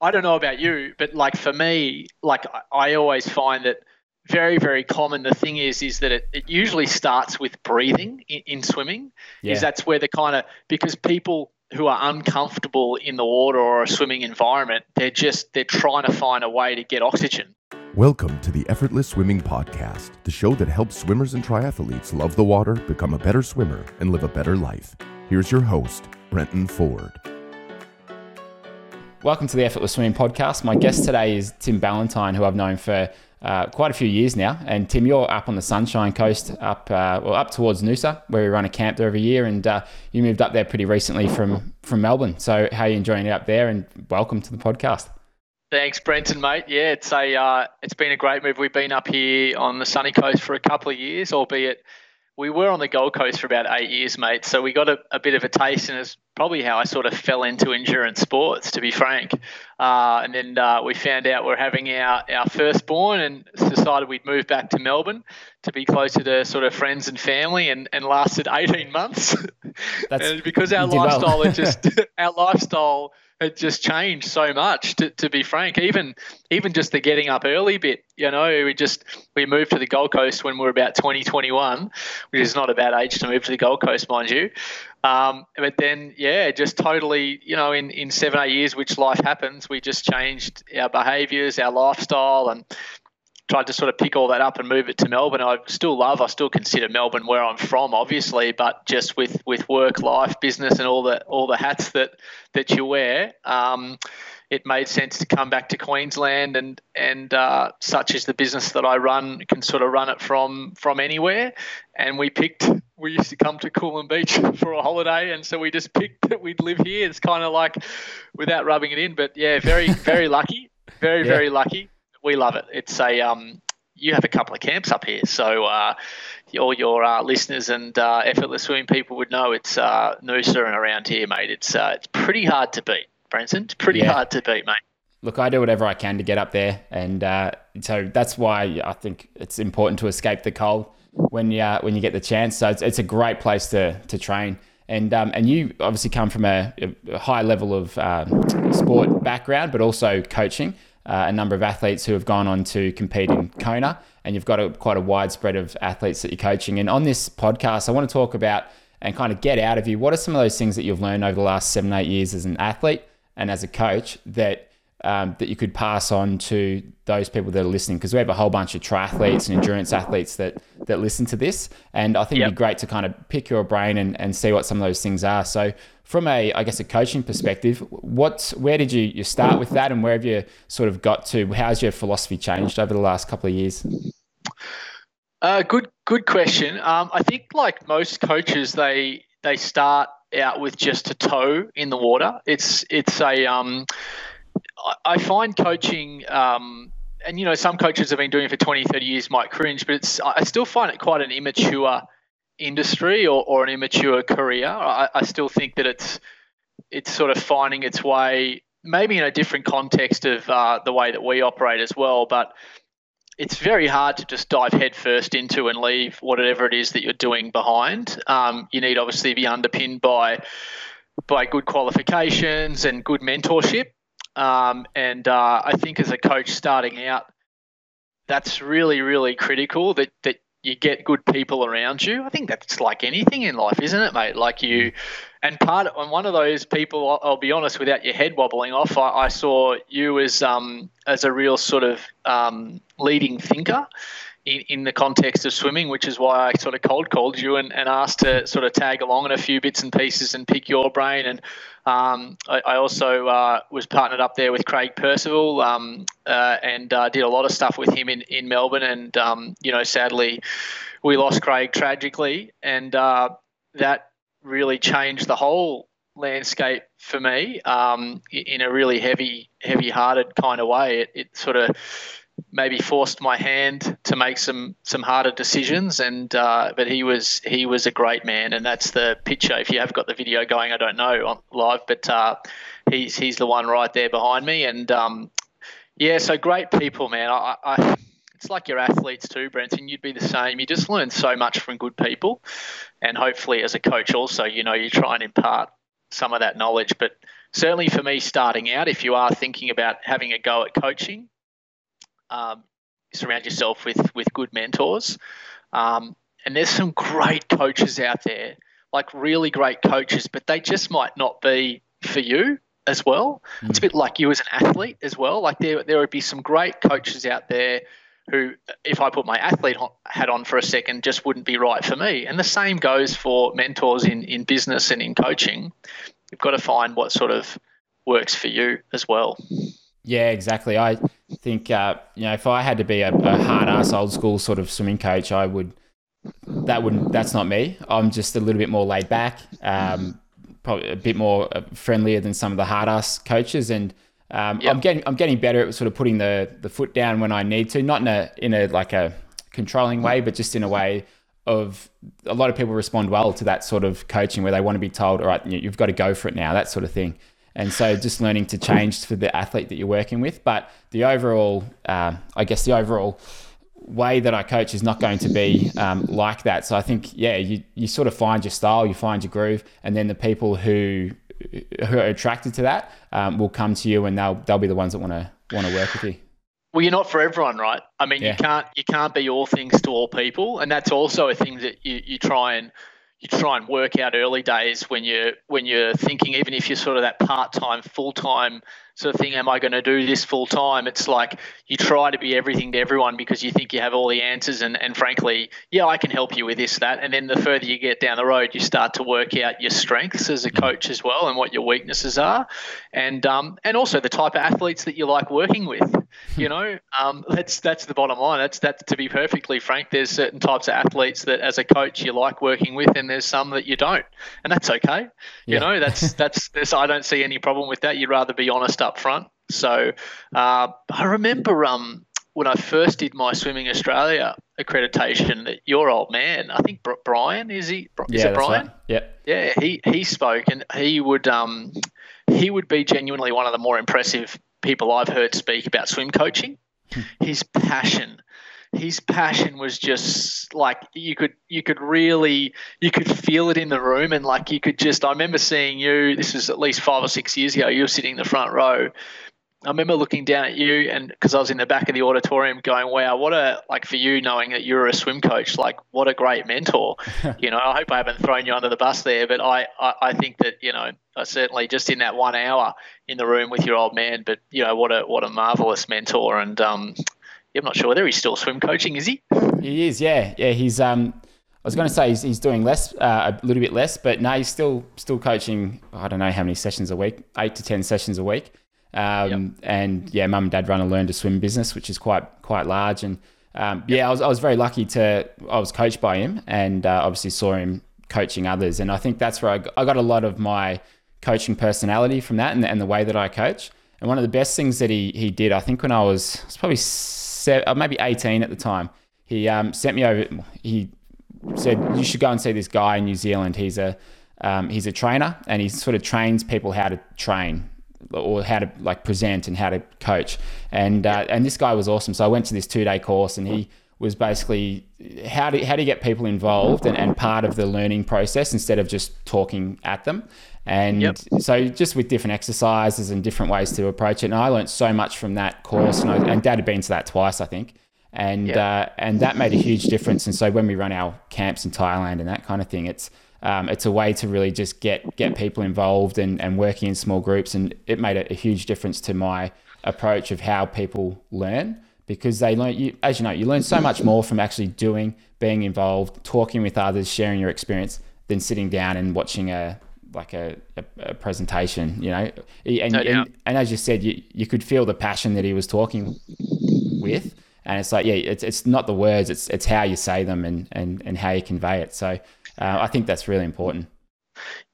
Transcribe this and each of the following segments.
I don't know about you, but like for me, like I always find that very very common the thing is is that it, it usually starts with breathing in, in swimming yeah. is that's where the kind of because people who are uncomfortable in the water or a swimming environment they're just they're trying to find a way to get oxygen. Welcome to the effortless swimming podcast the show that helps swimmers and triathletes love the water become a better swimmer and live a better life. Here's your host brenton ford Welcome to the Effortless Swimming Podcast. My guest today is Tim Ballintine, who I've known for uh, quite a few years now. And Tim, you're up on the Sunshine Coast, up uh, well up towards Noosa, where we run a camp there every year. And uh, you moved up there pretty recently from from Melbourne. So how are you enjoying it up there? And welcome to the podcast. Thanks, Brenton, mate. Yeah, it's a uh, it's been a great move. We've been up here on the sunny coast for a couple of years, albeit we were on the Gold Coast for about eight years, mate. So we got a, a, bit of a taste, and it's probably how I sort of fell into endurance sports, to be frank. Uh, and then uh, we found out we're having our, our firstborn and decided we'd move back to Melbourne to be closer to sort of friends and family and, and lasted 18 months. and because our lifestyle, well. just, our lifestyle it just changed so much to, to be frank. Even even just the getting up early bit you know we just we moved to the gold coast when we were about 20 21 which is not a bad age to move to the gold coast mind you. Um, but then yeah just totally you know in in seven eight years which life happens we just changed our behaviors our lifestyle and tried to sort of pick all that up and move it to Melbourne. I still love, I still consider Melbourne where I'm from, obviously, but just with with work, life, business, and all the all the hats that that you wear. Um, it made sense to come back to Queensland, and and uh, such is the business that I run, can sort of run it from from anywhere. And we picked, we used to come to Coolum Beach for a holiday, and so we just picked that we'd live here. It's kind of like, without rubbing it in, but yeah, very very lucky, very yeah. very lucky we love it. It's a um, you have a couple of camps up here, so uh, all your uh, listeners and uh, effortless swimming people would know it's uh, Noosa and around here, mate. It's uh, it's pretty hard to beat, Brenton. It's pretty yeah. hard to beat, mate. Look, I do whatever I can to get up there, and uh, so that's why I think it's important to escape the cold when you uh, when you get the chance. So it's, it's a great place to to train. And, um, and you obviously come from a, a high level of um, sport background, but also coaching uh, a number of athletes who have gone on to compete in Kona, and you've got a, quite a widespread of athletes that you're coaching. And on this podcast, I want to talk about and kind of get out of you what are some of those things that you've learned over the last seven, eight years as an athlete and as a coach that um, that you could pass on to those people that are listening because we have a whole bunch of triathletes and endurance athletes that that listen to this. And I think yep. it'd be great to kind of pick your brain and, and see what some of those things are. So from a I guess a coaching perspective what where did you, you start with that and where have you sort of got to? How's your philosophy changed over the last couple of years? Uh, good good question. Um, I think like most coaches they they start out with just a toe in the water. It's it's a um, I find coaching, um, and you know, some coaches have been doing it for 20, 30 years might cringe, but it's I still find it quite an immature industry or, or an immature career. I, I still think that it's it's sort of finding its way, maybe in a different context of uh, the way that we operate as well, but it's very hard to just dive headfirst into and leave whatever it is that you're doing behind. Um, you need obviously be underpinned by by good qualifications and good mentorship. Um, and uh, I think as a coach starting out, that's really, really critical that, that you get good people around you. I think that's like anything in life, isn't it, mate? Like you, and part of, and one of those people, I'll, I'll be honest, without your head wobbling off, I, I saw you as um, as a real sort of um, leading thinker in, in the context of swimming, which is why I sort of cold called you and, and asked to sort of tag along in a few bits and pieces and pick your brain. And um, I, I, also uh, was partnered up there with Craig Percival um, uh, and uh, did a lot of stuff with him in, in Melbourne. And, um, you know, sadly, we lost Craig tragically. And uh, that really changed the whole landscape for me um, in a really heavy, heavy-hearted kind of way. It, it sort of maybe forced my hand to make some some harder decisions and uh, but he was he was a great man and that's the picture if you have got the video going I don't know on live but uh, he's he's the one right there behind me and um, yeah so great people man I, I it's like your athletes too, Brenton. You'd be the same. You just learn so much from good people, and hopefully, as a coach, also, you know, you try and impart some of that knowledge. But certainly for me, starting out, if you are thinking about having a go at coaching, um, surround yourself with with good mentors. Um, and there's some great coaches out there, like really great coaches, but they just might not be for you as well. Mm. It's a bit like you as an athlete as well. Like there, there would be some great coaches out there who, if I put my athlete hat on for a second, just wouldn't be right for me. And the same goes for mentors in, in business and in coaching. You've got to find what sort of works for you as well. Yeah, exactly. I think uh, you know if I had to be a, a hard ass old school sort of swimming coach, I would. That wouldn't. That's not me. I'm just a little bit more laid back, um, probably a bit more uh, friendlier than some of the hard ass coaches, and um, yep. I'm getting I'm getting better at sort of putting the the foot down when I need to, not in a in a like a controlling way, but just in a way of a lot of people respond well to that sort of coaching where they want to be told, all right, you've got to go for it now, that sort of thing. And so just learning to change for the athlete that you're working with. But the overall, uh, I guess the overall way that I coach is not going to be um, like that. So I think, yeah, you, you sort of find your style, you find your groove, and then the people who who are attracted to that um, will come to you, and they'll they'll be the ones that want to want to work with you. Well, you're not for everyone, right? I mean, yeah. you can't you can't be all things to all people, and that's also a thing that you, you try and you try and work out early days when you're when you're thinking, even if you're sort of that part time, full time sort of thing, am I going to do this full time? It's like you try to be everything to everyone because you think you have all the answers. And, and frankly, yeah, I can help you with this, that. And then the further you get down the road, you start to work out your strengths as a coach as well and what your weaknesses are. And, um, and also the type of athletes that you like working with. You know, um, that's that's the bottom line. That's that. To be perfectly frank, there's certain types of athletes that, as a coach, you like working with, and there's some that you don't, and that's okay. You yeah. know, that's that's. There's, I don't see any problem with that. You'd rather be honest up front. So uh, I remember um, when I first did my Swimming Australia accreditation that your old man, I think Brian, is he? Is yeah, it Brian? Right. Yeah. Yeah, he he spoke and he would um he would be genuinely one of the more impressive people I've heard speak about swim coaching. Hmm. His passion his passion was just like you could you could really you could feel it in the room and like you could just I remember seeing you this was at least 5 or 6 years ago you were sitting in the front row I remember looking down at you and because I was in the back of the auditorium going, wow, what a, like for you knowing that you're a swim coach, like what a great mentor. you know, I hope I haven't thrown you under the bus there, but I, I, I think that, you know, I certainly just in that one hour in the room with your old man, but, you know, what a, what a marvelous mentor. And um, I'm not sure whether he's still swim coaching, is he? He is, yeah. Yeah, he's, um, I was going to say he's, he's doing less, uh, a little bit less, but no, he's still still coaching. I don't know how many sessions a week, eight to ten sessions a week. Um, yep. And yeah, mum and dad run a learn to swim business, which is quite quite large. And um, yeah, I was, I was very lucky to I was coached by him, and uh, obviously saw him coaching others. And I think that's where I, I got a lot of my coaching personality from that, and, and the way that I coach. And one of the best things that he he did, I think, when I was, I was probably seven, uh, maybe eighteen at the time, he um, sent me over. He said you should go and see this guy in New Zealand. He's a um, he's a trainer, and he sort of trains people how to train or how to like present and how to coach. And uh, and this guy was awesome. So I went to this two day course, and he was basically how do how do you get people involved and, and part of the learning process instead of just talking at them. And yep. so just with different exercises and different ways to approach it. And I learned so much from that course. And, I, and Dad had been to that twice, I think. And yep. uh, and that made a huge difference. And so when we run our camps in Thailand and that kind of thing, it's um, it's a way to really just get get people involved and, and working in small groups and it made a, a, huge difference to my approach of how people learn because they learn you as you know you learn so much more from actually doing being involved talking with others sharing your experience than sitting down and watching a like a, a, a presentation you know? And, no and, and, as you said you, you could feel the passion that he was talking with and it's like yeah it's, it's not the words it's it's how you say them and, and, and how you convey it. So uh, I think that's really important.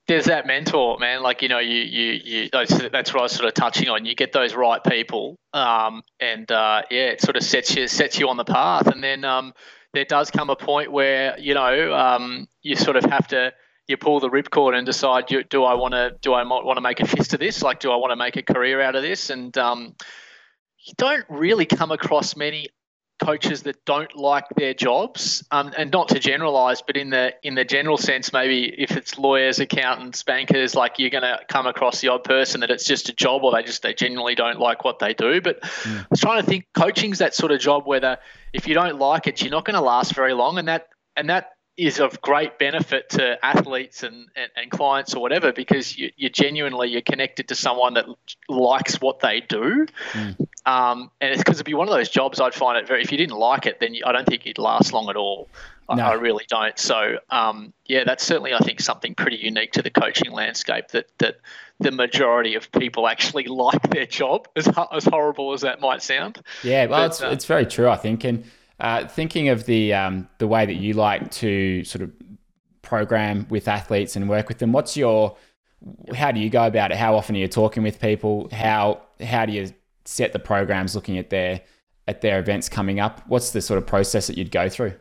There's that mentor, man. Like you know, you you you. That's, that's what I was sort of touching on. You get those right people, um, and uh, yeah, it sort of sets you sets you on the path. And then um, there does come a point where you know um, you sort of have to you pull the ripcord and decide do, do I want to do I want to make a fist of this? Like, do I want to make a career out of this? And um, you don't really come across many coaches that don't like their jobs, um, and not to generalize, but in the in the general sense, maybe if it's lawyers, accountants, bankers, like you're going to come across the odd person that it's just a job, or they just they genuinely don't like what they do. But mm. I was trying to think, coaching's that sort of job where if you don't like it, you're not going to last very long, and that and that is of great benefit to athletes and, and, and clients or whatever because you, you genuinely you're connected to someone that likes what they do mm. Um, and it's because it'd be one of those jobs I'd find it very if you didn't like it then you, I don't think you'd last long at all I. I really don't so um, yeah that's certainly I think something pretty unique to the coaching landscape that that the majority of people actually like their job as, as horrible as that might sound yeah well but, it's, uh, it's very true I think and uh, thinking of the um, the way that you like to sort of program with athletes and work with them, what's your how do you go about it? How often are you talking with people? How how do you set the programs looking at their at their events coming up? What's the sort of process that you'd go through?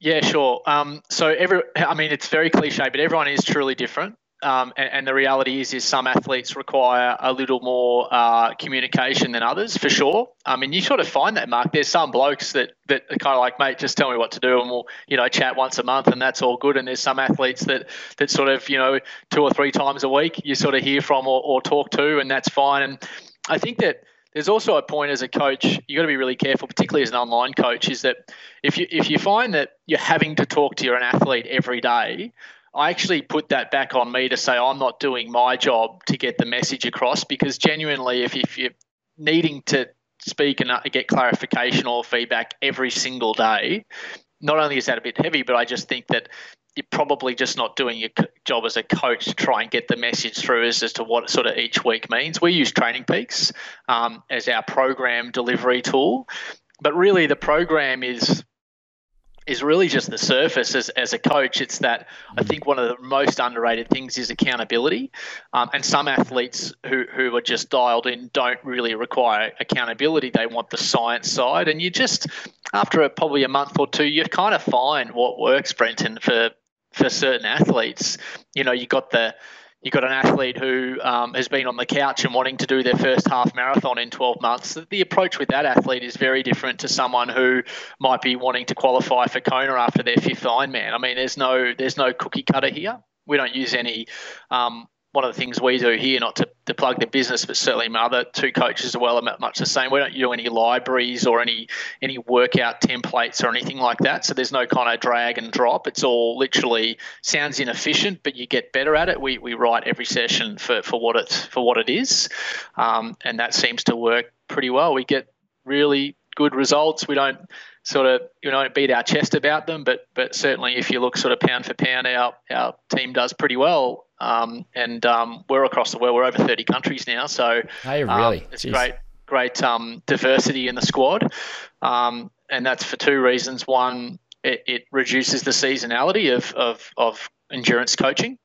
Yeah, sure. Um, so every, I mean, it's very cliche, but everyone is truly different. Um, and, and, the reality is, is some athletes require a little more uh, communication than others, for sure. I mean, you sort of find that, Mark. There's some blokes that that are kind of like, mate, just tell me what to do, and we'll, you know, chat once a month, and that's all good. And there's some athletes that that sort of, you know, two or three times a week, you sort of hear from or, or talk to, and that's fine. And I think that there's also a point as a coach you've got to be really careful particularly as an online coach is that if you if you find that you're having to talk to your an athlete every day I actually put that back on me to say I'm not doing my job to get the message across because genuinely, if, if you're needing to speak and uh, get clarification or feedback every single day, not only is that a bit heavy, but I just think that you're probably just not doing your job as a coach to try and get the message through as, as to what sort of each week means. We use Training Peaks um, as our program delivery tool, but really the program is is really just the surface as, as a coach. It's that I think one of the most underrated things is accountability. Um, and some athletes who, who are just dialed in don't really require accountability. They want the science side. And you just, after a, probably a month or two, you kind of find what works, Brenton, for, for certain athletes. You know, you got the, you've got an athlete who um, has been on the couch and wanting to do their first half marathon in 12 months, the approach with that athlete is very different to someone who might be wanting to qualify for Kona after their fifth Ironman. I mean, there's no there's no cookie cutter here. We don't use any um, one of the things we do here, not to, to plug the business, but certainly my other two coaches as well are much the same. We don't do any libraries or any any workout templates or anything like that. So there's no kind of drag and drop. It's all literally sounds inefficient, but you get better at it. We, we write every session for, for what it's for what it is, um, and that seems to work pretty well. We get really good results. We don't sort of you know beat our chest about them, but but certainly if you look sort of pound for pound, our our team does pretty well. Um, and um, we're across the world. We're over 30 countries now, so hey, really, um, it's Jeez. great great um, diversity in the squad, um, and that's for two reasons. One, it, it reduces the seasonality of, of of endurance coaching,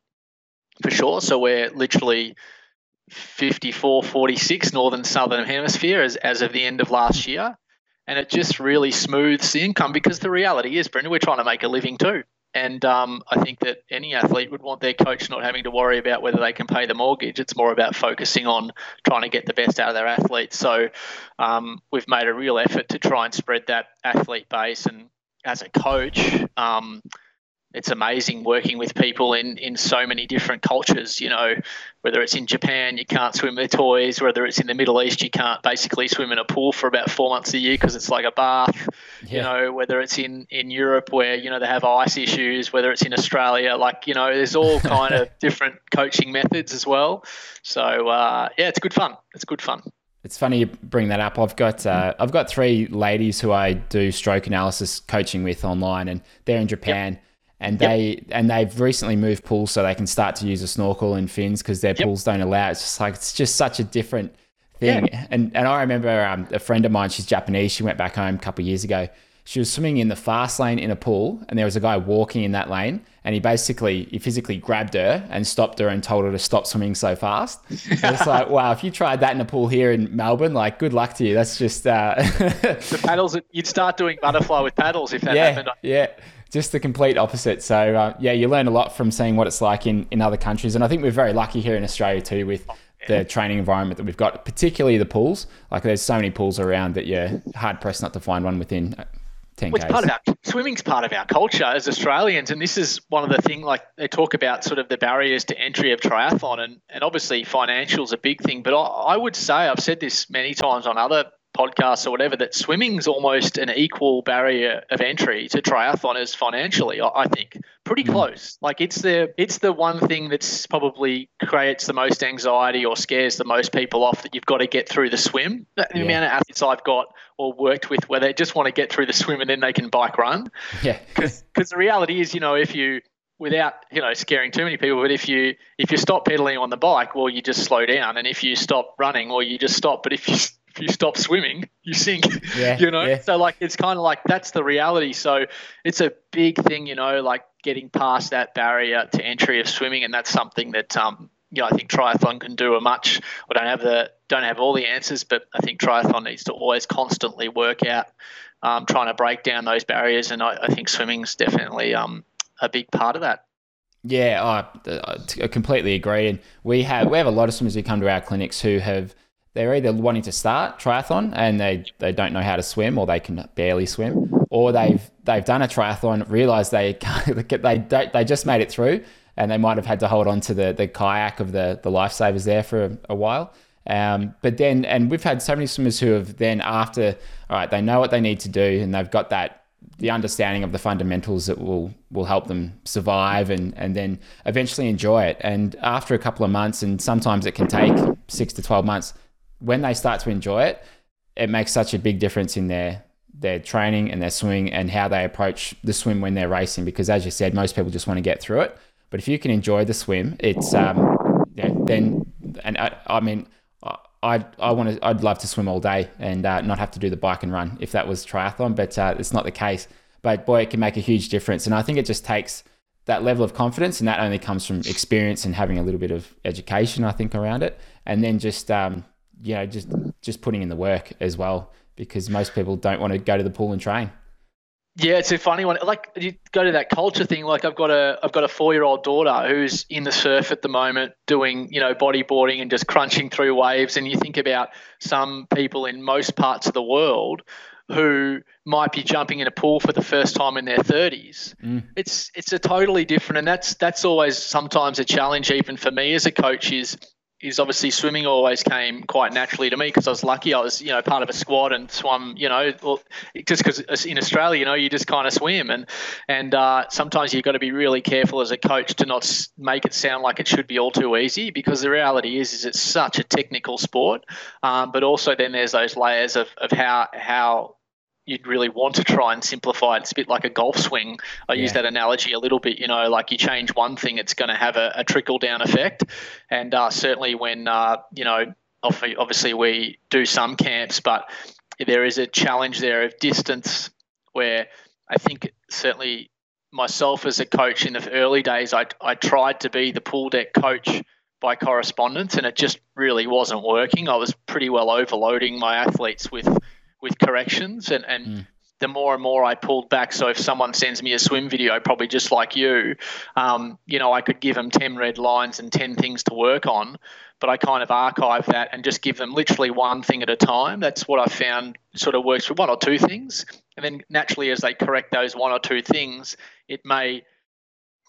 for sure. So we're literally 54 46 northern southern hemisphere as, as of the end of last year and it just really smooths the income because the reality is, Brendan, we're trying to make a living too. And um, I think that any athlete would want their coach not having to worry about whether they can pay the mortgage. It's more about focusing on trying to get the best out of their athletes. So um, we've made a real effort to try and spread that athlete base. And as a coach, um, it's amazing working with people in, in so many different cultures. You know, whether it's in Japan, you can't swim with toys. Whether it's in the Middle East, you can't basically swim in a pool for about four months a year because it's like a bath. Yeah. You know, whether it's in, in Europe where you know they have ice issues. Whether it's in Australia, like you know, there's all kind of different coaching methods as well. So uh, yeah, it's good fun. It's good fun. It's funny you bring that up. I've got uh, I've got three ladies who I do stroke analysis coaching with online, and they're in Japan. Yep and yep. they and they've recently moved pools so they can start to use a snorkel and fins because their yep. pools don't allow. It. It's just like it's just such a different thing. Yeah. And and I remember um, a friend of mine. She's Japanese. She went back home a couple of years ago. She was swimming in the fast lane in a pool, and there was a guy walking in that lane, and he basically he physically grabbed her and stopped her and told her to stop swimming so fast. it's like wow, if you tried that in a pool here in Melbourne, like good luck to you. That's just uh... the paddles. You'd start doing butterfly with paddles if that yeah, happened. Yeah just the complete opposite. So uh, yeah, you learn a lot from seeing what it's like in, in other countries, and I think we're very lucky here in Australia too with the training environment that we've got, particularly the pools. Like there's so many pools around that you're hard pressed not to find one within 10 well, part of our swimming's part of our culture as Australians, and this is one of the things. Like they talk about sort of the barriers to entry of triathlon, and and obviously financial's a big thing. But I, I would say I've said this many times on other podcasts or whatever that swimming's almost an equal barrier of entry to triathlon financially. I think pretty mm. close. Like it's the it's the one thing that's probably creates the most anxiety or scares the most people off that you've got to get through the swim. The yeah. amount of athletes I've got or worked with where they just want to get through the swim and then they can bike run. Yeah. Because the reality is, you know, if you without you know scaring too many people but if you if you stop pedaling on the bike well you just slow down and if you stop running well you just stop but if you if you stop swimming, you sink. Yeah, you know, yeah. so like it's kind of like that's the reality. So it's a big thing, you know, like getting past that barrier to entry of swimming, and that's something that um, you know, I think triathlon can do a much. I don't have the don't have all the answers, but I think triathlon needs to always constantly work out um, trying to break down those barriers, and I, I think swimming's definitely um, a big part of that. Yeah, I, I completely agree. And we have we have a lot of swimmers who come to our clinics who have they're either wanting to start triathlon and they, they don't know how to swim or they can barely swim, or they've they've done a triathlon, realized they they don't, they just made it through, and they might have had to hold on to the, the kayak of the the lifesavers there for a, a while. Um, but then, and we've had so many swimmers who have then after, all right, they know what they need to do, and they've got that the understanding of the fundamentals that will will help them survive and and then eventually enjoy it. And after a couple of months, and sometimes it can take six to twelve months, when they start to enjoy it, it makes such a big difference in their their training and their swimming and how they approach the swim when they're racing. Because as you said, most people just want to get through it. But if you can enjoy the swim, it's um, yeah, then and I, I mean. I I want to I'd love to swim all day and uh, not have to do the bike and run if that was triathlon, but uh, it's not the case. But boy, it can make a huge difference, and I think it just takes that level of confidence, and that only comes from experience and having a little bit of education, I think, around it, and then just um, you know, just just putting in the work as well, because most people don't want to go to the pool and train. Yeah, it's a funny one. Like you go to that culture thing. Like I've got a I've got a four year old daughter who's in the surf at the moment, doing you know bodyboarding and just crunching through waves. And you think about some people in most parts of the world who might be jumping in a pool for the first time in their 30s. Mm. It's it's a totally different, and that's that's always sometimes a challenge even for me as a coach. Is is obviously swimming always came quite naturally to me because I was lucky. I was, you know, part of a squad and swum, you know, just because in Australia, you know, you just kind of swim and and uh, sometimes you've got to be really careful as a coach to not make it sound like it should be all too easy because the reality is is it's such a technical sport, um, but also then there's those layers of, of how how you'd really want to try and simplify it. It's a bit like a golf swing. I yeah. use that analogy a little bit. You know, like you change one thing, it's going to have a, a trickle down effect. And uh, certainly when uh, you know, obviously we do some camps, but there is a challenge there of distance where I think certainly myself as a coach in the early days, I, I tried to be the pool deck coach by correspondence, and it just really wasn't working. I was pretty well overloading my athletes with with corrections and, and mm. the more and more I pulled back. So if someone sends me a swim video, probably just like you, um, you know, I could give them 10 red lines and 10 things to work on, but I kind of archive that and just give them literally one thing at a time. That's what I found sort of works for one or two things. And then naturally, as they correct those one or two things, it may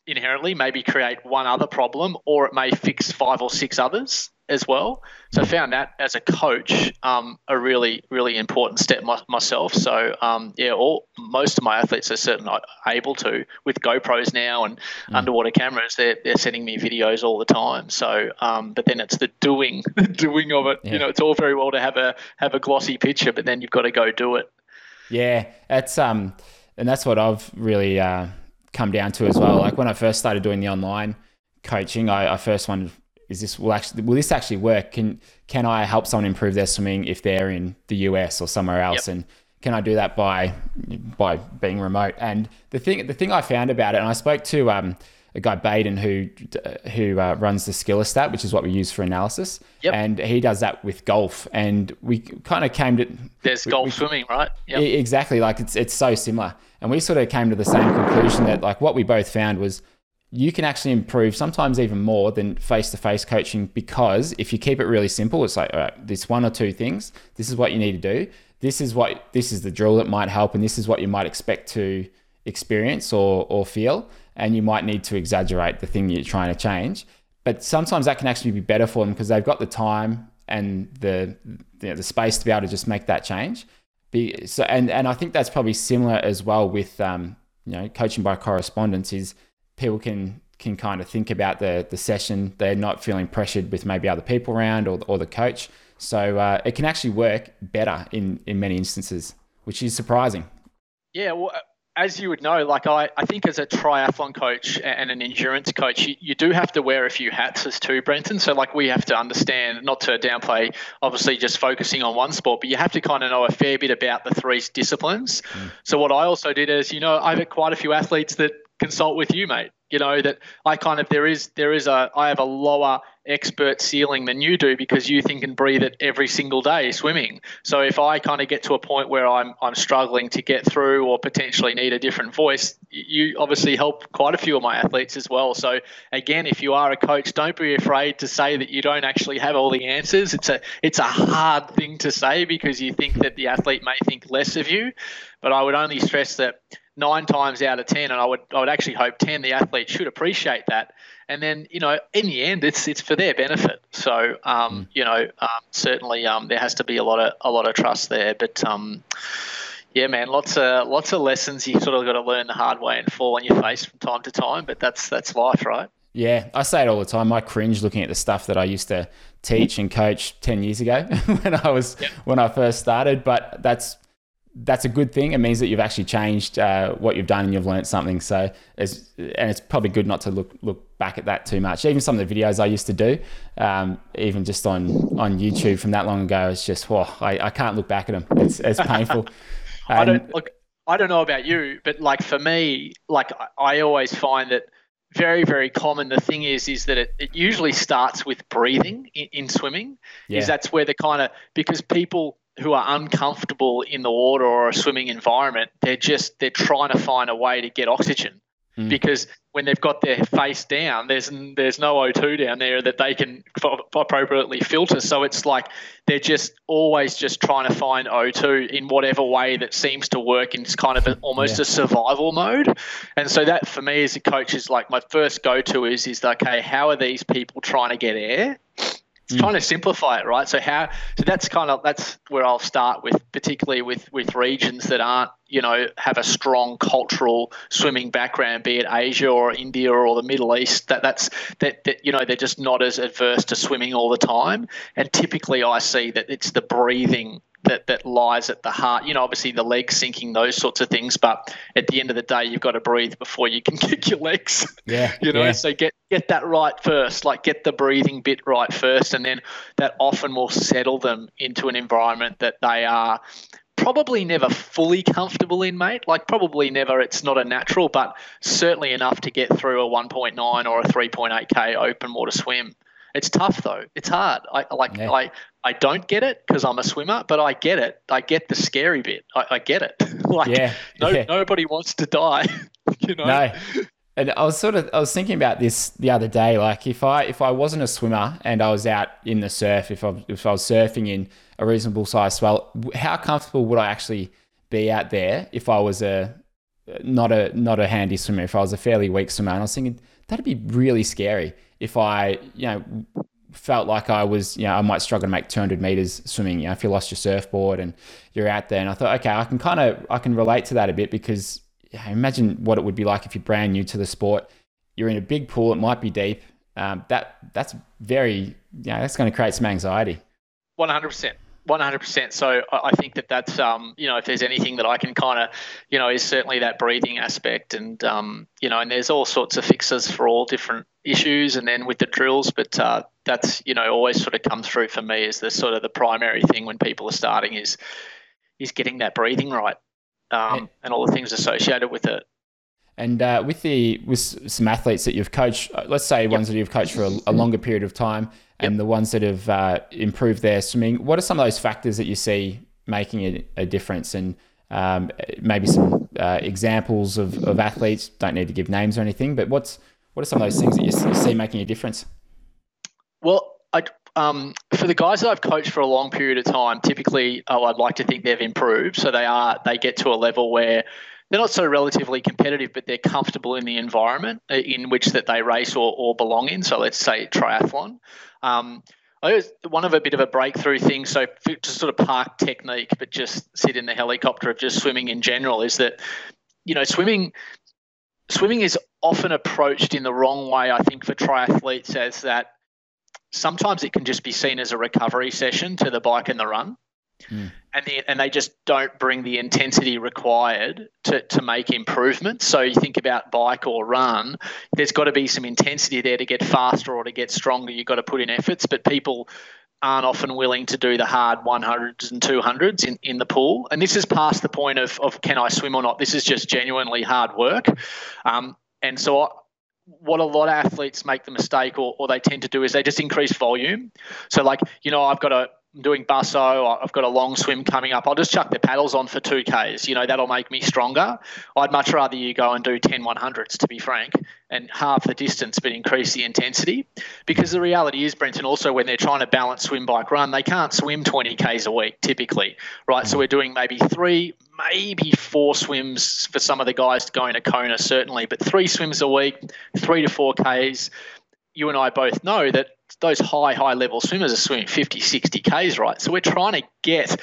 inherently maybe create one other problem or it may fix five or six others as well. So I found that as a coach um, a really really important step my, myself. So um, yeah, all most of my athletes are certainly able to with GoPros now and mm. underwater cameras. They're they're sending me videos all the time. So um, but then it's the doing the doing of it. Yeah. You know, it's all very well to have a have a glossy picture, but then you've got to go do it. Yeah, that's um, and that's what I've really uh, come down to as well. Like when I first started doing the online coaching, I, I first wondered is this will actually will this actually work? Can can I help someone improve their swimming if they're in the US or somewhere else? Yep. And can I do that by by being remote? And the thing the thing I found about it, and I spoke to um, a guy Baden who who uh, runs the Skillistat, which is what we use for analysis. Yep. And he does that with golf, and we kind of came to there's we, golf we, swimming, right? Yep. Exactly, like it's it's so similar, and we sort of came to the same conclusion that like what we both found was you can actually improve sometimes even more than face to face coaching because if you keep it really simple, it's like, all right, this one or two things, this is what you need to do. This is what this is the drill that might help, and this is what you might expect to experience or or feel. And you might need to exaggerate the thing you're trying to change. But sometimes that can actually be better for them because they've got the time and the you know, the space to be able to just make that change. Be, so and and I think that's probably similar as well with um, you know coaching by correspondence is people can can kind of think about the the session. They're not feeling pressured with maybe other people around or or the coach. So uh, it can actually work better in in many instances, which is surprising. Yeah, well, as you would know, like I, I think as a triathlon coach and an endurance coach, you, you do have to wear a few hats as too, Brenton. So like we have to understand, not to downplay, obviously just focusing on one sport, but you have to kind of know a fair bit about the three disciplines. Mm. So what I also did is, you know, I've had quite a few athletes that consult with you, mate. You know that I kind of there is there is a I have a lower expert ceiling than you do because you think and breathe it every single day swimming. So if I kind of get to a point where I'm I'm struggling to get through or potentially need a different voice, you obviously help quite a few of my athletes as well. So again, if you are a coach, don't be afraid to say that you don't actually have all the answers. It's a it's a hard thing to say because you think that the athlete may think less of you, but I would only stress that nine times out of ten, and I would I would actually hope ten, the athlete should appreciate that. And then you know, in the end, it's it's for their benefit. So um, mm. you know, um, certainly um, there has to be a lot of a lot of trust there. But um, yeah, man, lots of lots of lessons you sort of got to learn the hard way and fall on your face from time to time. But that's that's life, right? Yeah, I say it all the time. I cringe looking at the stuff that I used to teach and coach ten years ago when I was yep. when I first started. But that's that's a good thing. It means that you've actually changed uh, what you've done and you've learned something. So, it's, and it's probably good not to look look back at that too much. Even some of the videos I used to do, um, even just on on YouTube from that long ago, it's just, whoa, I, I can't look back at them. It's it's painful. I don't look. I don't know about you, but like for me, like I always find that very very common the thing is is that it, it usually starts with breathing in, in swimming yeah. is that's where the kind of because people who are uncomfortable in the water or a swimming environment, they're just they're trying to find a way to get oxygen. Mm. Because when they've got their face down, there's there's no O2 down there that they can appropriately filter. So it's like they're just always just trying to find O2 in whatever way that seems to work. And it's kind of a, almost yeah. a survival mode. And so that for me as a coach is like my first go to is is okay, how are these people trying to get air? It's mm. trying to simplify it, right? So how so that's kind of that's where I'll start with, particularly with with regions that aren't you know have a strong cultural swimming background, be it Asia or India or the Middle East. That that's that, that you know they're just not as adverse to swimming all the time. And typically, I see that it's the breathing that that lies at the heart. You know, obviously the legs sinking, those sorts of things. But at the end of the day, you've got to breathe before you can kick your legs. Yeah. you know, yeah. so get get that right first. Like get the breathing bit right first, and then that often will settle them into an environment that they are probably never fully comfortable in, mate. Like probably never. It's not a natural, but certainly enough to get through a 1.9 or a 3.8k open water swim. It's tough though. It's hard. I like yeah. I I don't get it because I'm a swimmer, but I get it. I get the scary bit. I, I get it. like yeah, no, yeah. nobody wants to die. you know. No. And I was sort of I was thinking about this the other day. Like if I if I wasn't a swimmer and I was out in the surf, if I if I was surfing in a reasonable size swell, how comfortable would I actually be out there if I was a not a not a handy swimmer? If I was a fairly weak swimmer, and I was thinking that'd be really scary if I you know felt like I was, you know, I might struggle to make 200 meters swimming. You know, if you lost your surfboard and you're out there, and I thought, okay, I can kind of, I can relate to that a bit because yeah, imagine what it would be like if you're brand new to the sport. You're in a big pool, it might be deep. Um, that that's very, yeah, that's going to create some anxiety. 100 percent. 100%. So I think that that's, um, you know, if there's anything that I can kind of, you know, is certainly that breathing aspect. And, um, you know, and there's all sorts of fixes for all different issues and then with the drills. But uh, that's, you know, always sort of comes through for me as the sort of the primary thing when people are starting is, is getting that breathing right um, and all the things associated with it. And uh, with the with some athletes that you've coached, uh, let's say yep. ones that you've coached for a, a longer period of time, and the ones that have uh, improved their swimming, what are some of those factors that you see making a, a difference? And um, maybe some uh, examples of, of athletes. Don't need to give names or anything, but what's what are some of those things that you see making a difference? Well, I, um, for the guys that I've coached for a long period of time, typically, oh, I'd like to think they've improved. So they are they get to a level where they're not so relatively competitive, but they're comfortable in the environment uh, in which that they race or, or belong in. So let's say triathlon. Um, I was one of a bit of a breakthrough thing. So to sort of park technique, but just sit in the helicopter of just swimming in general, is that you know swimming swimming is often approached in the wrong way. I think for triathletes as that sometimes it can just be seen as a recovery session to the bike and the run. Mm. And, the, and they just don't bring the intensity required to, to make improvements. So you think about bike or run, there's got to be some intensity there to get faster or to get stronger. You've got to put in efforts, but people aren't often willing to do the hard 100s and 200s in, in the pool. And this is past the point of, of can I swim or not. This is just genuinely hard work. Um, and so what a lot of athletes make the mistake or, or they tend to do is they just increase volume. So like, you know, I've got a I'm doing Busso, I've got a long swim coming up. I'll just chuck the paddles on for 2Ks. You know, that'll make me stronger. I'd much rather you go and do 10 100s, to be frank, and half the distance but increase the intensity. Because the reality is, Brenton, also when they're trying to balance swim, bike, run, they can't swim 20Ks a week typically, right? So we're doing maybe three, maybe four swims for some of the guys going to Kona, certainly, but three swims a week, three to four Ks. You and I both know that those high, high level swimmers are swimming 50, 60 Ks, right? So we're trying to get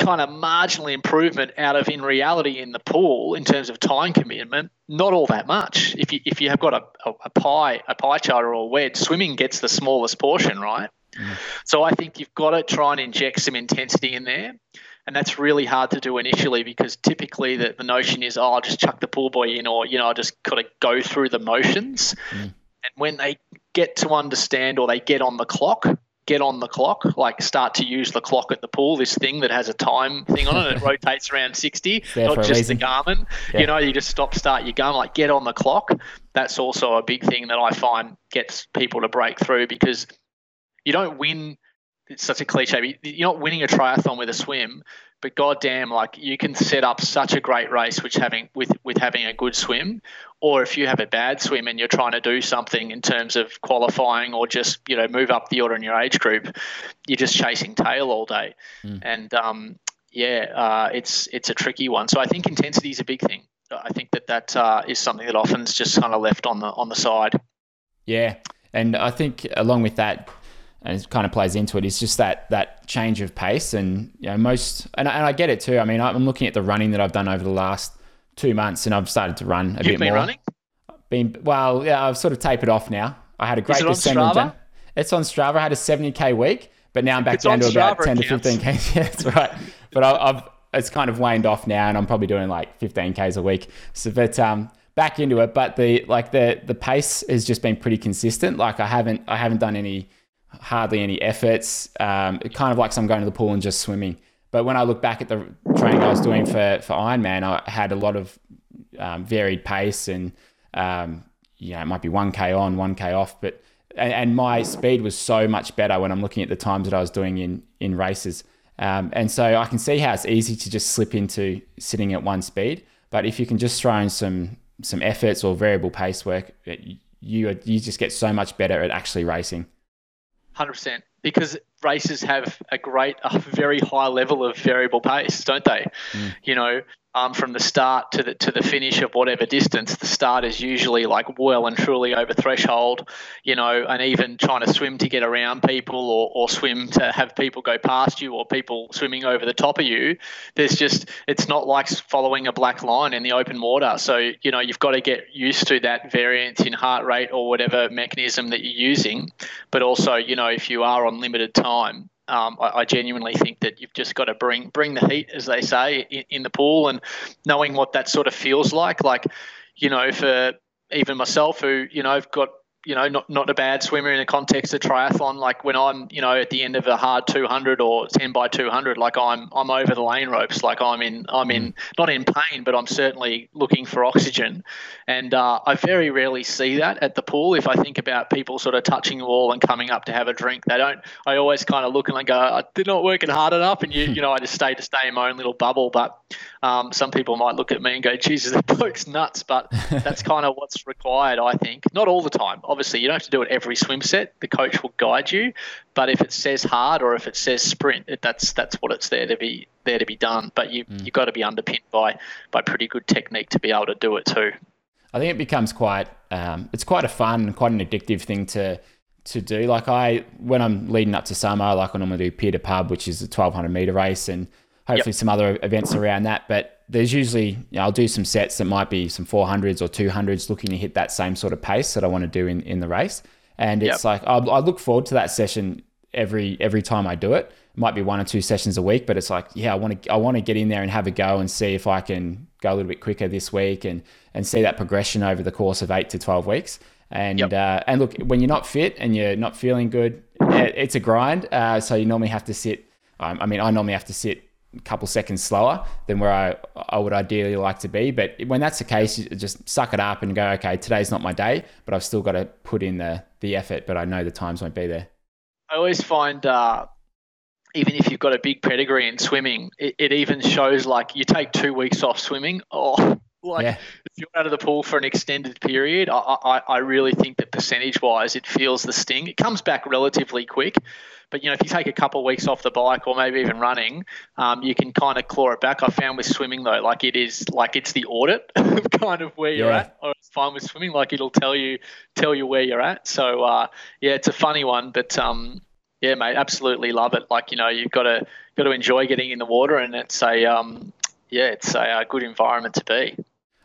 kind of marginal improvement out of in reality in the pool in terms of time commitment not all that much if you if you have got a, a, pie a pie chart or a wedge swimming gets the smallest portion right mm. so i think you've got to try and inject some intensity in there and that's really hard to do initially because typically the, the notion is oh i'll just chuck the pull buoy in or you know i'll just kind of go through the motions mm. and when they get to understand or they get on the clock get on the clock, like start to use the clock at the pool, this thing that has a time thing on it. It rotates around 60, not just reason. the Garmin. Yeah. You know, you just stop, start your Garmin, like get on the clock. That's also a big thing that I find gets people to break through because you don't win. It's such a cliche. You're not winning a triathlon with a swim, but goddamn, like you can set up such a great race which having with with having a good swim, or if you have a bad swim and you're trying to do something in terms of qualifying or just you know move up the order in your age group, you're just chasing tail all day, mm. and um, yeah, uh, it's it's a tricky one. So I think intensity is a big thing. I think that that uh, is something that often is just kind of left on the on the side. Yeah, and I think along with that, and it kind of plays into it. it is just that that change of pace and you know most and, and I get it too. I mean, I'm looking at the running that I've done over the last two months, and I've started to run a You've bit been more. Running? Been well, yeah. I've sort of tapered off now. I had a great is it December. On Strava? It's on Strava. I had a 70k week, but now I'm back it's down to Strava about 10 to 15k. yeah, that's right. But I, I've it's kind of waned off now, and I'm probably doing like 15k's a week. So, but um, back into it. But the like the the pace has just been pretty consistent. Like I haven't I haven't done any hardly any efforts. Um, kind of like I'm going to the pool and just swimming. But when I look back at the training I was doing for for Ironman, I had a lot of um, varied pace and um, you know it might be 1k on, 1k off, but and, and, my speed was so much better when I'm looking at the times that I was doing in in races. Um, and so I can see how it's easy to just slip into sitting at one speed. But if you can just throw in some some efforts or variable pace work, you you just get so much better at actually racing. Hundred percent, because races have a great, a very high level of variable pace, don't they? Mm. You know, um, from the start to the to the finish of whatever distance. The start is usually like well and truly over threshold, you know, and even trying to swim to get around people or, or swim to have people go past you or people swimming over the top of you. There's just it's not like following a black line in the open water. So you know you've got to get used to that variance in heart rate or whatever mechanism that you're using, but also you know if you are on limited time um, I, I, genuinely think that you've just got to bring bring the heat, as they say, in, in, the pool, and knowing what that sort of feels like. Like, you know, for even myself, who you know, I've got you know, not not a bad swimmer in the context of triathlon. Like when I'm, you know, at the end of a hard 200 or 10 by 200, like I'm I'm over the lane ropes. Like I'm in I'm in not in pain, but I'm certainly looking for oxygen. And uh, I very rarely see that at the pool. If I think about people sort of touching the wall and coming up to have a drink, they don't. I always kind of look and I go, they're not working hard enough, and you you know, I just stay to stay in my own little bubble. But um, some people might look at me and go, Jesus, the bloke's nuts. But that's kind of what's required, I think. Not all the time. Obviously, you don't have to do it every swim set. The coach will guide you. But if it says hard or if it says sprint, it, that's that's what it's there to be there to be done. But you mm. you've got to be underpinned by by pretty good technique to be able to do it too. I think it becomes quite um, it's quite a fun and quite an addictive thing to to do. Like I when I'm leading up to summer, like I normally do Pier to Pub, which is a 1200 meter race, and hopefully yep. some other events around that. But there's usually, you know, I'll do some sets that might be some 400s or 200s looking to hit that same sort of pace that I want to do in, in the race. And it's yep. like, I, I look forward to that session every, every time I do it. It might be one or two sessions a week, but it's like, yeah, I want to, I want to get in there and have a go and see if I can go a little bit quicker this week and, and see that progression over the course of eight to 12 weeks. And, yep. uh, and look, when you're not fit and you're not feeling good, it's a grind. Uh, so you normally have to sit, um, I mean, I normally have to sit couple seconds slower than where I, I would ideally like to be. But when that's the case, you just suck it up and go, okay, today's not my day, but I've still got to put in the, the effort, but I know the times won't be there. I always find, uh, even if you've got a big pedigree in swimming, it, it even shows like you take two weeks off swimming. Oh, like yeah. If you're out of the pool for an extended period, I, I, I really think that percentage wise, it feels the sting. It comes back relatively quick. But you know, if you take a couple of weeks off the bike or maybe even running, um, you can kind of claw it back. I found with swimming though, like it is like it's the audit of kind of where you're at. Or it's fine with swimming, like it'll tell you tell you where you're at. So uh, yeah, it's a funny one, but um, yeah, mate, absolutely love it. Like you know, you've got to got to enjoy getting in the water, and it's a um, yeah, it's a, a good environment to be.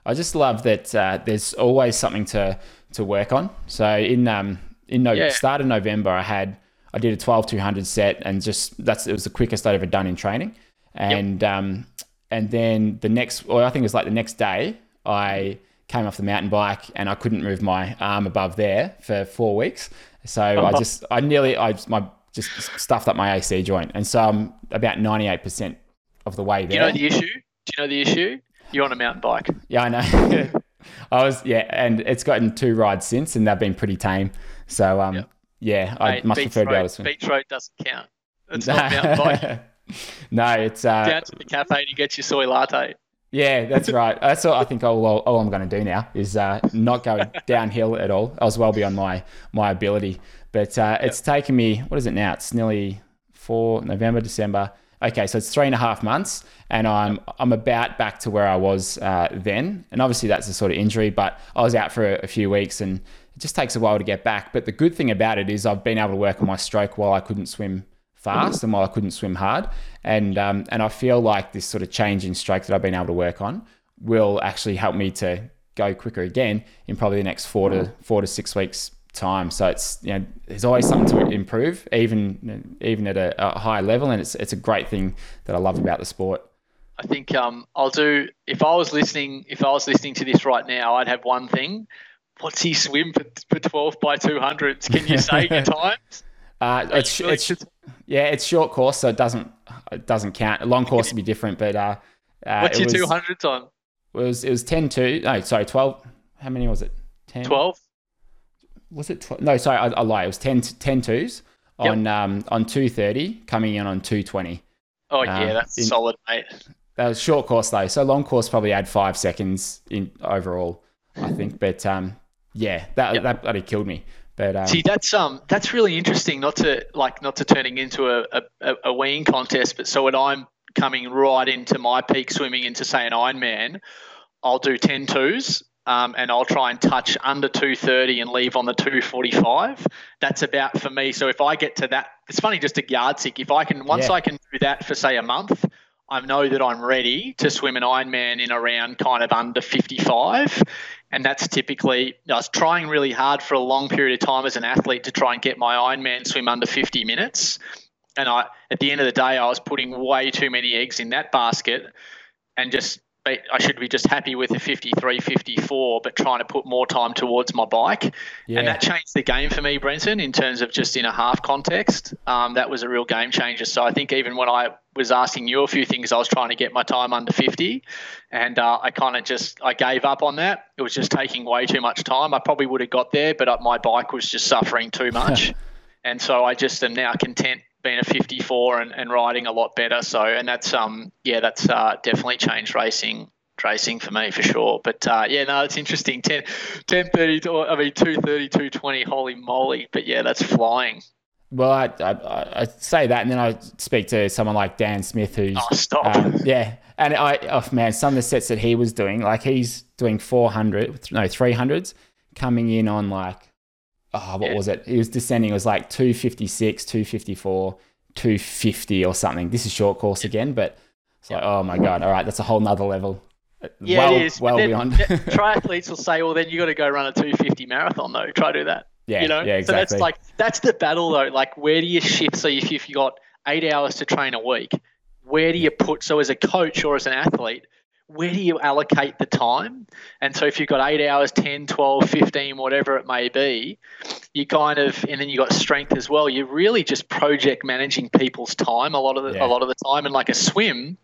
I just love that uh, there's always something to to work on. So in um in no, yeah. start of November, I had I did a 12 200 set and just that's it was the quickest I'd ever done in training. And yep. um, and then the next, or I think it was like the next day, I came off the mountain bike and I couldn't move my arm above there for four weeks. So uh-huh. I just I nearly I my just stuffed up my AC joint, and so I'm about 98 percent of the way there. Do you know the issue? Do you know the issue? You're on a mountain bike. Yeah, I know. I was yeah, and it's gotten two rides since, and they've been pretty tame. So um, yep. Yeah, I Mate, must prefer to be able to swim. Beach road doesn't count. It's not mountain bike. no, it's uh, down to the cafe to get your soy latte. Yeah, that's right. That's all I think all, all, all I'm going to do now is uh, not go downhill at all. I was well beyond my my ability. But uh, it's taken me, what is it now? It's nearly four, November, December. Okay, so it's three and a half months, and I'm. I'm about back to where I was uh, then. And obviously that's a sort of injury, but I was out for a, a few weeks and it just takes a while to get back. But the good thing about it is I've been able to work on my stroke while I couldn't swim fast and while I couldn't swim hard. And um, and I feel like this sort of change in stroke that I've been able to work on will actually help me to go quicker again in probably the next four to four to six weeks time. So it's you know there's always something to improve, even even at a, a high level, and it's it's a great thing that I love about the sport. I think um, I'll do if I was listening if I was listening to this right now, I'd have one thing, what's he swim for, for 12 by 200s? Can you say your times? Uh, it's, it's yeah, it's short course, so it doesn't it doesn't count. A long course would be different, but uh, uh what's your two hundreds on? It was it was 10 2. No, sorry, 12. How many was it? 10? 12. Was it 12? No, sorry, I, I lie. It was 10 10 twos on yep. um on 230 coming in on 220. Oh yeah, um, that's in, solid, mate. That was short course though, so long course probably add five seconds in overall, I think. But um, yeah, that yep. that bloody killed me. But um, see, that's um, that's really interesting. Not to like, not to turning into a, a, a weeing contest, but so when I'm coming right into my peak swimming into say an Ironman, I'll do 10 twos um, and I'll try and touch under 230 and leave on the 245. That's about for me. So if I get to that, it's funny just a yardstick. If I can, once yeah. I can do that for say a month, I know that I'm ready to swim an Ironman in around kind of under 55 and that's typically I was trying really hard for a long period of time as an athlete to try and get my Ironman swim under 50 minutes. And I, at the end of the day, I was putting way too many eggs in that basket, and just I should be just happy with a 53, 54, but trying to put more time towards my bike. Yeah. And that changed the game for me, Brenton, in terms of just in a half context. Um, that was a real game changer. So I think even when I was asking you a few things, I was trying to get my time under 50, and uh, I kind of just I gave up on that. It was just taking way too much time. I probably would have got there, but uh, my bike was just suffering too much. and so I just am now content being a 54 and, and riding a lot better. So, and that's um yeah, that's uh, definitely changed racing racing for me for sure. But uh, yeah, no, it's interesting. 10, 10 30, I mean 230, 220, holy moly. But yeah, that's flying. Well, I, I, I say that, and then I speak to someone like Dan Smith, who's oh, stop. Um, yeah, and I oh man, some of the sets that he was doing, like he's doing 400, no 300s, coming in on like oh, what yeah. was it? It was descending. It was like 256, 254, 250 or something. This is short course again, but it's like, oh my God. All right. That's a whole nother level. Uh, yeah, well, it is. Well then, beyond. triathletes will say, well, then you got to go run a 250 marathon though. Try to do that. Yeah. You know? Yeah, exactly. So that's like, that's the battle though. Like, where do you shift? So if you've got eight hours to train a week, where do you put, so as a coach or as an athlete, where do you allocate the time? And so if you've got eight hours, 10, 12, 15, whatever it may be, you kind of, and then you've got strength as well. You're really just project managing people's time a lot of the, yeah. a lot of the time. And like a swim,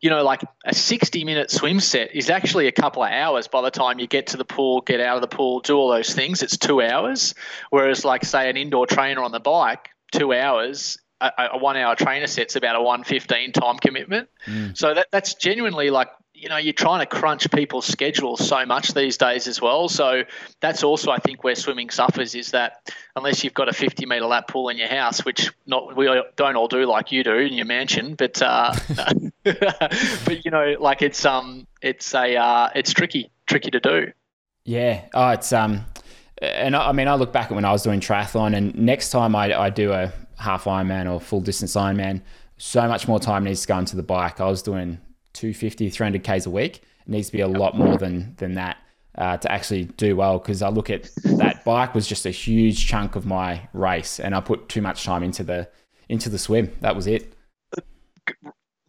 you know, like a 60 minute swim set is actually a couple of hours by the time you get to the pool, get out of the pool, do all those things. It's two hours. Whereas, like, say, an indoor trainer on the bike, two hours a, a one hour trainer set's about a 115 time commitment. Mm. So that, that's genuinely like, you know, you're trying to crunch people's schedules so much these days as well. So that's also, I think, where swimming suffers is that unless you've got a 50 meter lap pool in your house, which not we don't all do like you do in your mansion, but uh, but you know, like it's um, it's a uh, it's tricky, tricky to do. Yeah. Oh, it's um, and I, I mean, I look back at when I was doing triathlon, and next time I, I do a half Ironman or full distance Ironman, so much more time needs to go into the bike. I was doing 250, 300 Ks a week. It needs to be a lot more than, than that uh, to actually do well because I look at that bike was just a huge chunk of my race and I put too much time into the into the swim. That was it.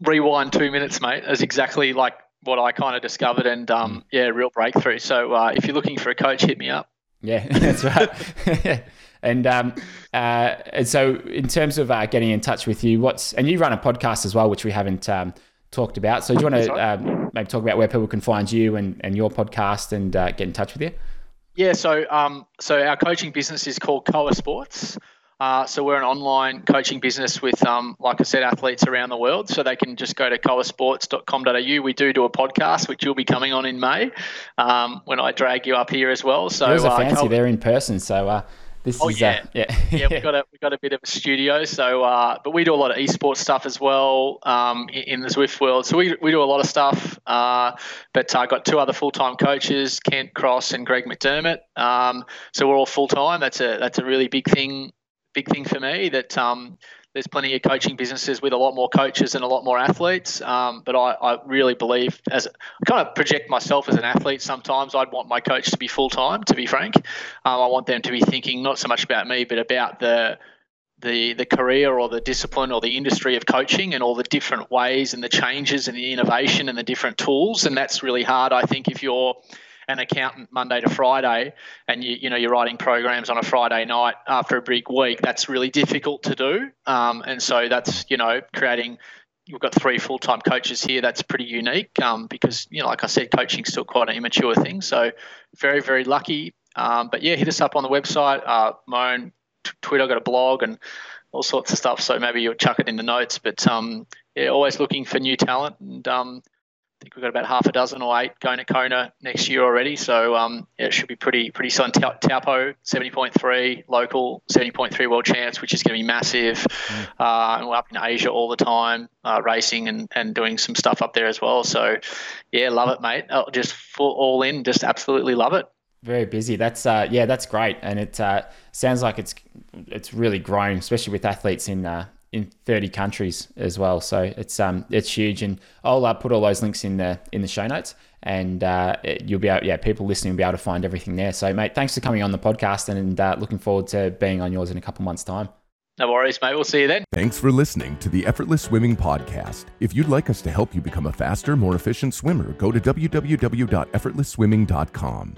Rewind two minutes, mate. That's exactly like what I kind of discovered and um, mm. yeah, real breakthrough. So uh, if you're looking for a coach, hit me up. Yeah, that's right. And um, uh, and so in terms of uh, getting in touch with you, what's and you run a podcast as well, which we haven't um, talked about. So do you want to um, maybe talk about where people can find you and, and your podcast and uh, get in touch with you? Yeah, so um, so our coaching business is called Koa Sports. Uh, so we're an online coaching business with, um, like I said, athletes around the world. So they can just go to koasports.com.au. We do do a podcast, which you'll be coming on in May um, when I drag you up here as well. So it was a fancy uh, there in person. So uh, this oh, is yeah, yeah, yeah. We got a we got a bit of a studio, so uh, but we do a lot of esports stuff as well um, in, in, the Zwift world. So we, we do a lot of stuff. Uh, but I uh, got two other full time coaches, Kent Cross and Greg McDermott. Um, so we're all full time. That's a that's a really big thing, big thing for me. That um, there's plenty of coaching businesses with a lot more coaches and a lot more athletes. Um, but I, I, really believe, as I kind of project myself as an athlete, sometimes I'd want my coach to be full time. To be frank, um, I want them to be thinking not so much about me, but about the the the career or the discipline or the industry of coaching and all the different ways and the changes and the innovation and the different tools. And that's really hard, I think, if you're an accountant Monday to Friday, and you you know you're writing programs on a Friday night after a big week, that's really difficult to do. Um, and so that's you know creating. We've got three full-time coaches here. That's pretty unique um, because you know, like I said, coaching's still quite an immature thing. So very very lucky. Um, but yeah, hit us up on the website. Uh, my own t- Twitter, I've got a blog and all sorts of stuff. So maybe you'll chuck it in the notes. But um, yeah, always looking for new talent and um, think we've got about half a dozen or eight going to Kona next year already. So um, yeah, it should be pretty pretty soon. Taupo, 70.3, local 70.3 world champs, which is going to be massive. Mm. Uh, and we're up in Asia all the time, uh, racing and, and doing some stuff up there as well. So yeah, love it, mate. I'll just full all in, just absolutely love it. Very busy. That's uh, yeah, that's great, and it uh, sounds like it's it's really grown, especially with athletes in uh, in 30 countries as well. So it's um it's huge, and I'll uh, put all those links in the in the show notes, and uh, you'll be able, yeah people listening will be able to find everything there. So mate, thanks for coming on the podcast, and uh, looking forward to being on yours in a couple months' time. No worries, mate. We'll see you then. Thanks for listening to the Effortless Swimming Podcast. If you'd like us to help you become a faster, more efficient swimmer, go to www.effortlessswimming.com.